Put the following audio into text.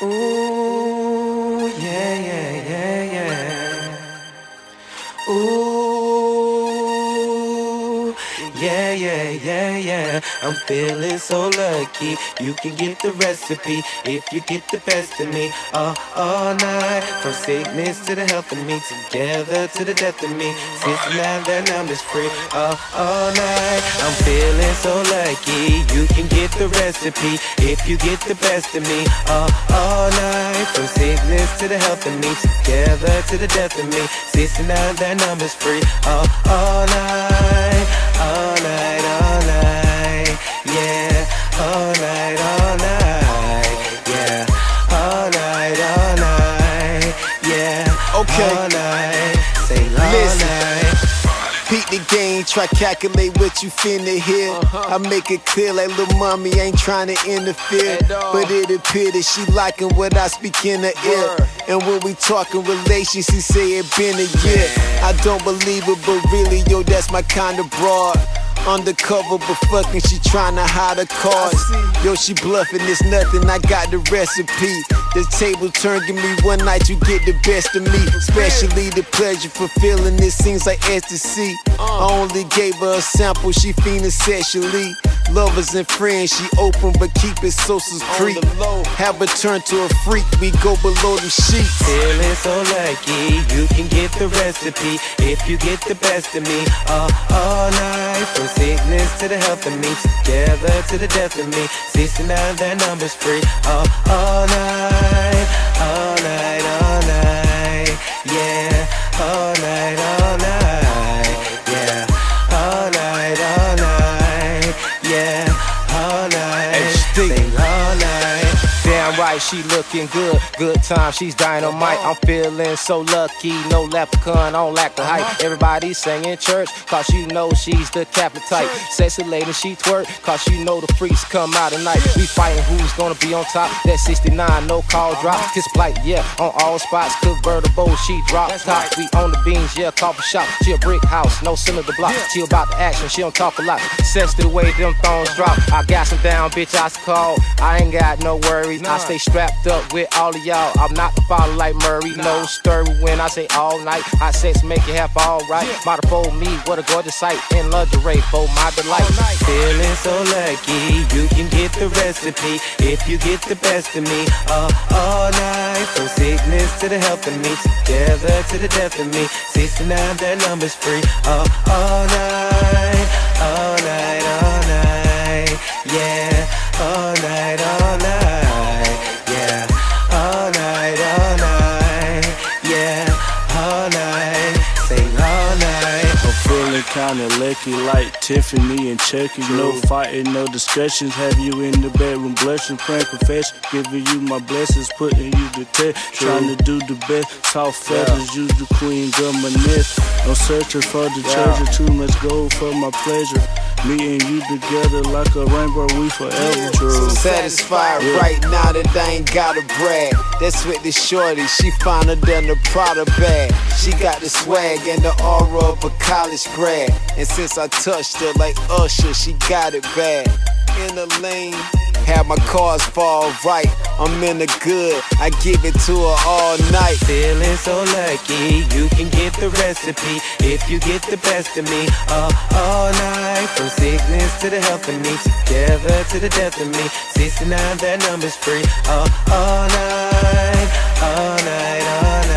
Ooh, yeah, yeah, yeah, yeah, yeah. I'm feeling so lucky. You can get the recipe if you get the best of me. All, all night, from sickness to the health of me, together to the death of me. Since now that I'm just free. All, all night, I'm feeling so lucky. You can get the recipe if you get the best of me. All, all night, from sickness to the health of me, together to the death of me. Since now that I'm just free. All, all night, all night, all night, yeah, all night, all night, yeah, all night, all night, yeah, Okay. all night, sing all Listen. night. Peep the game, try calculate what you finna hear. Uh-huh. I make it clear like little mommy ain't trying to interfere. But it appear that she liking what I speak in her ear. And when we talking relations, she say it been a year. I don't believe it, but really, yo, that's my kind of broad. Undercover, but fucking, she tryna hide her cards. Yo, she bluffing, it's nothing, I got the recipe. The table turn, give me one night, you get the best of me. Especially the pleasure for feeling this seems like ecstasy. I only gave her a sample, she fiending sexually. Lovers and friends, she open, but keep it so discreet. Have her turn to a freak, we go below the sheets. Feeling so lucky, you can get the recipe if you get the best of me. All, all night, from sickness to the health of me, together to the death of me. 69, that number's free. All, all night, right, she looking good. Good time, she's dynamite. I'm feeling so lucky. No leprechaun, I don't lack the hype. Uh-huh. Everybody singing church, cause you know she's the Catholic type. Sexy lady, she twerk, cause you know the freaks come out tonight. We fighting who's gonna be on top. That 69, no call uh-huh. drop. Kiss blight, yeah, on all spots. Convertible, she drop top. We on the beans, yeah, coffee shop. She a brick house, no center the block. She about the action, she don't talk a lot. Sense to the way them thongs drop. I got some down, bitch, I call. I ain't got no worries. I stay strapped up with all of y'all. I'm not the father like Maury. No stir when I say all night. Hot sex make it half alright. Model for me, what a gorgeous sight. In lingerie for my delight. Feeling so lucky, you can get the recipe if you get the best of me. All, all night, from sickness to the health of me, together to the death of me. 69, that number's free. All, all night, kinda lucky like Tiffany and Chucky. No fighting, no discussions. Have you in the bedroom blushing, praying confession. Giving you my blessings, putting you to test. Trying to do the best. Soft feathers, use the queen, gun my nest. I'm searching for the treasure. Too much gold for my pleasure. Me and you together like a rainbow, we forever. true. So satisfied right now that I ain't gotta brag. That's with the shorty, she finer than the Prada bag. She got the swag and the aura of a college grad. And since I touched her like Usher, she got it bad. In the lane, have my cars fall right. I'm in the good, I give it to her all night. Feeling so lucky, you can get the recipe if you get the best of me. All, all night, from sickness to the health of me, together to the death of me. 69, that number's free. All, all night, all night, all